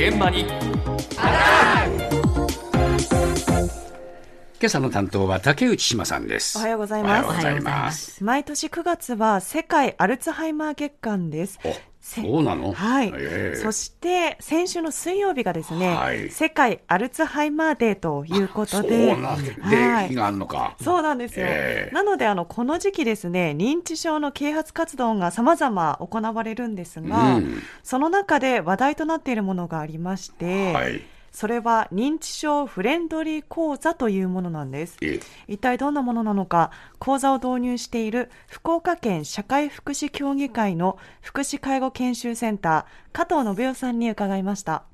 現場に。今朝の担当は竹内島さんです。おはようございます。毎年9月は世界アルツハイマー月間です。おそうなの？はい、ええ。そして先週の水曜日がですね、はい。世界アルツハイマーデーということで。そうなんで、はい。日があるのか。そうなんですよ。ええ。なので、あの、この時期ですね、認知症の啓発活動が様々行われるんですが、うん。その中で話題となっているものがありまして、はいそれは認知症フレンドリー講座というものなんです。え一体どんなものなのか、講座を導入している福岡県社会福祉協議会の福祉介護研修センター、加藤信代さんに伺いました。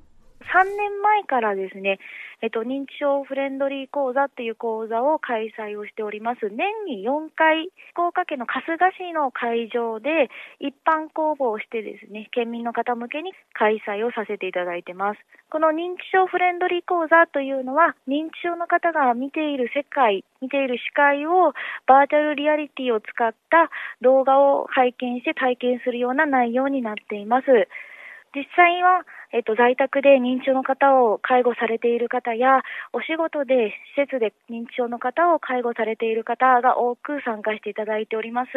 3年前からですね、えっと、認知症フレンドリー講座っていう講座を開催をしております。年に4回、福岡県の春日市の会場で一般公募をしてですね、県民の方向けに開催をさせていただいてます。この認知症フレンドリー講座というのは、認知症の方が見ている世界、見ている視界をバーチャルリアリティを使った動画を拝見して体験するような内容になっています。実際は、えっと、在宅で認知症の方を介護されている方や、お仕事で施設で認知症の方を介護されている方が多く参加していただいております。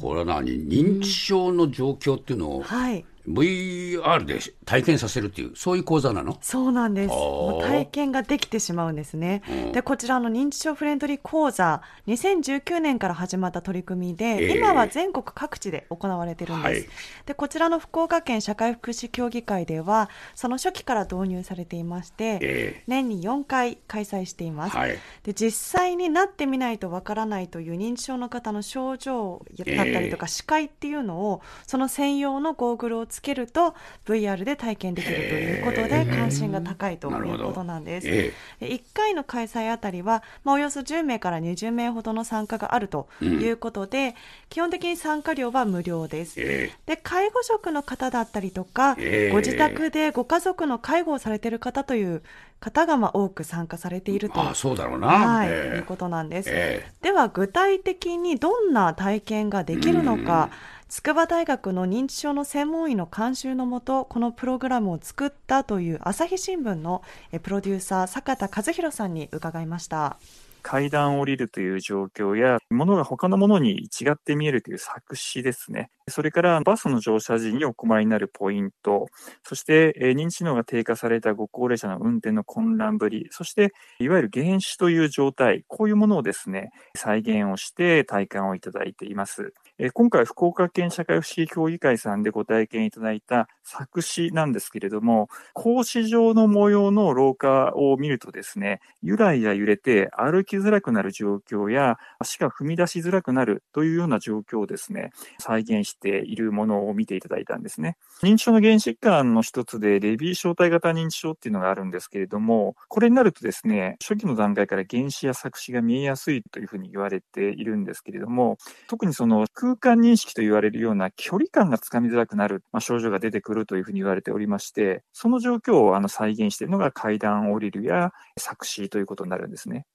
これは何？認知症の状況っていうのをはい。VR で体験させるっていうそういう講座なの？そうなんです。体験ができてしまうんですね。うんで、こちらの認知症フレンドリー講座、2019年から始まった取り組みで、ええ今は全国各地で行われてるんです。はいで、こちらの福岡県社会福祉協議会では、その初期から導入されていまして、え年に4回開催しています。はいで実際になってみないとわからないという認知症の方の症状だったりとか視界っていうのをその専用のゴーグルをつけると VR で体験できるということで関心が高いということなんです。えで1回の開催あたりは、まあ、およそ10名から20名ほどの参加があるということで、基本的に参加料は無料です。えで介護職の方だったりとか、ええご自宅でご家族の介護をされている方という方がまあ多く参加されているとああそうだろうな、はい、ええいうことなんです。えでは具体的にどんな体験ができるのか、筑波大学の認知症の専門医の監修のもとこのプログラムを作ったという朝日新聞のプロデューサー坂田和弘さんに伺いました。階段を降りるという状況や、物が他のものに違って見えるという作詞ですね。それからバスの乗車時にお困りになるポイント、そしてえ認知能が低下されたご高齢者の運転の混乱ぶり、そしていわゆる原子という状態、こういうものをですね、再現をして体感をいただいています。え今回、福岡県社会福祉協議会さんでご体験いただいた作詞なんですけれども、格子状の模様の廊下を見るとですね、ゆらゆら揺れて歩きづらくなる状況や足が踏み出しづらくなるというような状況をですね、再現しているものを見ていただいたんですね。認知症の原疾患の一つでレビー小体型認知症っていうのがあるんですけれども、これになるとですね、初期の段階から原子や作詞が見えやすいというふうに言われているんですけれども、特にその空間認識と言われるような距離感がつかみづらくなる、まあ、症状が出てくるというふうに言われておりまして、その状況をあの再現しているのが階段を降りるや作詞ということになるんですね。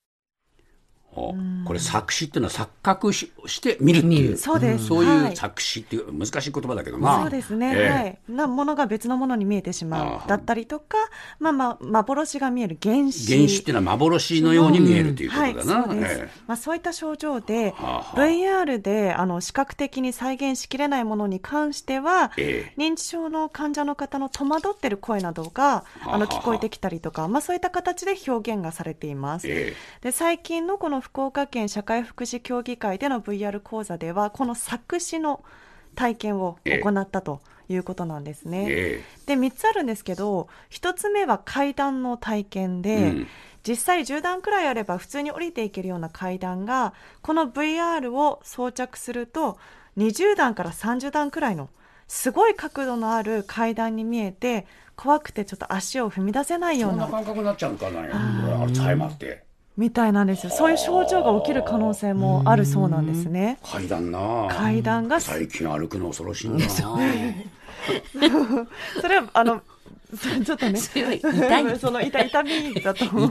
おこれ作詞っていうのは錯覚しして見るっていう。そうです。そうはい。いう作詞っていう難しい言葉だけどな。そうですね、ええ。はい。なものが別のものに見えてしまうだったりとか、まあまあ幻が見える原子。原子っていうのは幻のように見えるということだな、はい、そうです。えまあそういった症状で、VR であの視覚的に再現しきれないものに関しては、ええ。認知症の患者の方の戸惑ってる声などがはああの聞こえてきたりとか、まあそういった形で表現がされています。えで最近のこの福岡県社会福祉協議会での VR 講座ではこの作詞の体験を行ったということなんですね。えで3つあるんですけど1つ目は階段の体験で、うん。実際10段くらいあれば普通に降りていけるような階段がこの VR を装着すると20段から30段くらいのすごい角度のある階段に見えて怖くてちょっと足を踏み出せないようんなな感覚になっちゃうのかなアルツハイマーってみたいなんですよ。そういう症状が起きる可能性もあるそうなんですね。階段な。階段が最近歩くの恐ろしいんだな それはあの ちょっとね。痛いその痛痛みだと思う。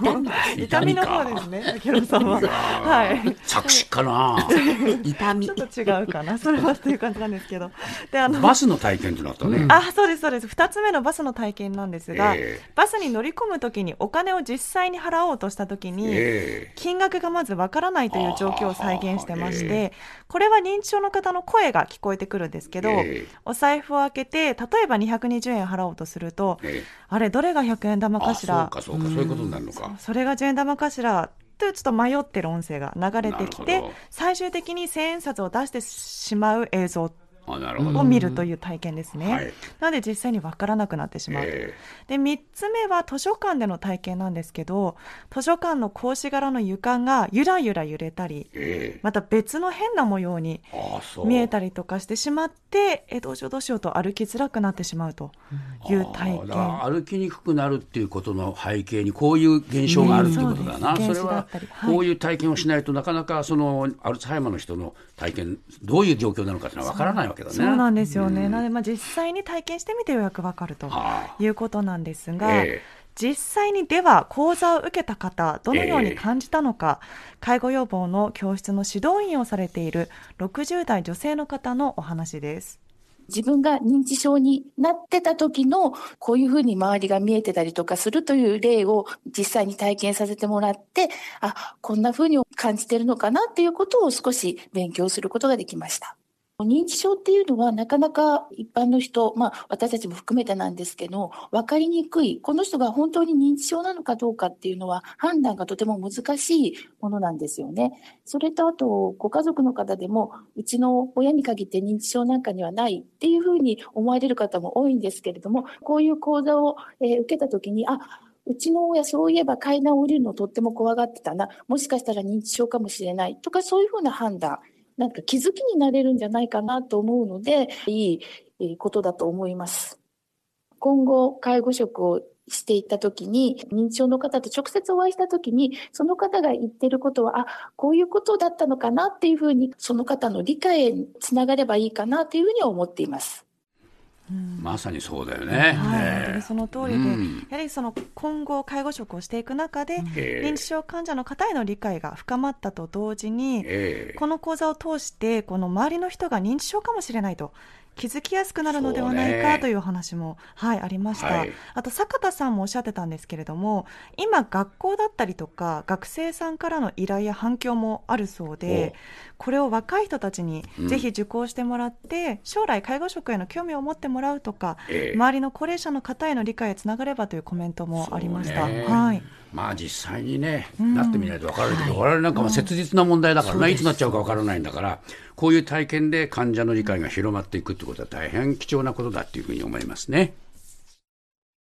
痛みの方ですね、ケロさんは。はい。作詞かな 痛みちょっと違うかな。それはっていう感じなんですけど。で、あの、バスの体験ってなったね。あ、そうです、そうです。二つ目のバスの体験なんですが、ええバスに乗り込むときにお金を実際に払おうとしたときに、え金額がまずわからないという状況を再現してましあて、これは認知症の方の声が聞こえてくるんですけど、ええお財布を開けて、例えば220円払おうとすると、ええあれ、どれが100円玉あかしら？そうか、そうか、そういうことになるのか。それが10円玉かしらとちょっと迷ってる音声が流れてきて最終的に千円札を出してしまう映像。を見るという体験ですね。はい。なので実際に分からなくなってしまう。えで3つ目は図書館での体験なんですけど図書館の格子柄の床がゆらゆら揺れたりええ。また別の変な模様に。見えたりとかしてしまってえどうしようどうしようと歩きづらくなってしまうという体験。歩きにくくなるっていうことの背景にこういう現象があるってことだな、うん。それはこういう体験をしないとなかなかそのアルツハイマーの人の体験どういう状況なのかっていうのは分からないわけだね。そうなんですよね。なので、まあ、実際に体験してみてようやくわかるとはいうことなんですが、ええ実際にでは講座を受けた方、どのように感じたのか、介護予防の教室の指導員をされている60代女性の方のお話です。自分が認知症になってた時のこういうふうに周りが見えてたりとかするという例を実際に体験させてもらって、あ、こんなふうに感じてるのかなっていうことを少し勉強することができました。認知症っていうのはなかなか一般の人、まあ私たちも含めてなんですけど、分かりにくい、この人が本当に認知症なのかどうかっていうのは判断がとても難しいものなんですよね。それとあと、ご家族の方でも、うちの親に限って認知症なんかにはないっていうふうに思われる方も多いんですけれども、こういう講座を、受けたときに、あ、うちの親そういえば階段を降りるのとっても怖がってたな、もしかしたら認知症かもしれない。とか、そういうふうな判断、なんか気づきになれるんじゃないかなと思うので、いいことだと思います。今後、介護職をしていったときに、認知症の方と直接お会いしたときに、その方が言ってることは、あ、こういうことだったのかなっていうふうに、その方の理解につながればいいかなというふうに思っています。まさにそうだよね。はい、ええ。本当にその通りで、うん。やはりその今後介護職をしていく中で、ええ。認知症患者の方への理解が深まったと同時に、ええ。この講座を通してこの周りの人が認知症かもしれないと気づきやすくなるのではないかというお話も、はい、ありました、はい。あと坂田さんもおっしゃってたんですけれども今学校だったりとか学生さんからの依頼や反響もあるそうでこれを若い人たちにうん。ぜひ受講してもらって、将来介護職への興味を持ってもらうとか、ええ。周りの高齢者の方への理解へつながればというコメントもありました。はい。まあ実際にね、ん。なってみないと分からないけど、我々なんかも切実な問題だからね、いつなっちゃうか分からないんだから、こういう体験で患者の理解が広まっていくってことは大変貴重なことだっていうふうに思いますね。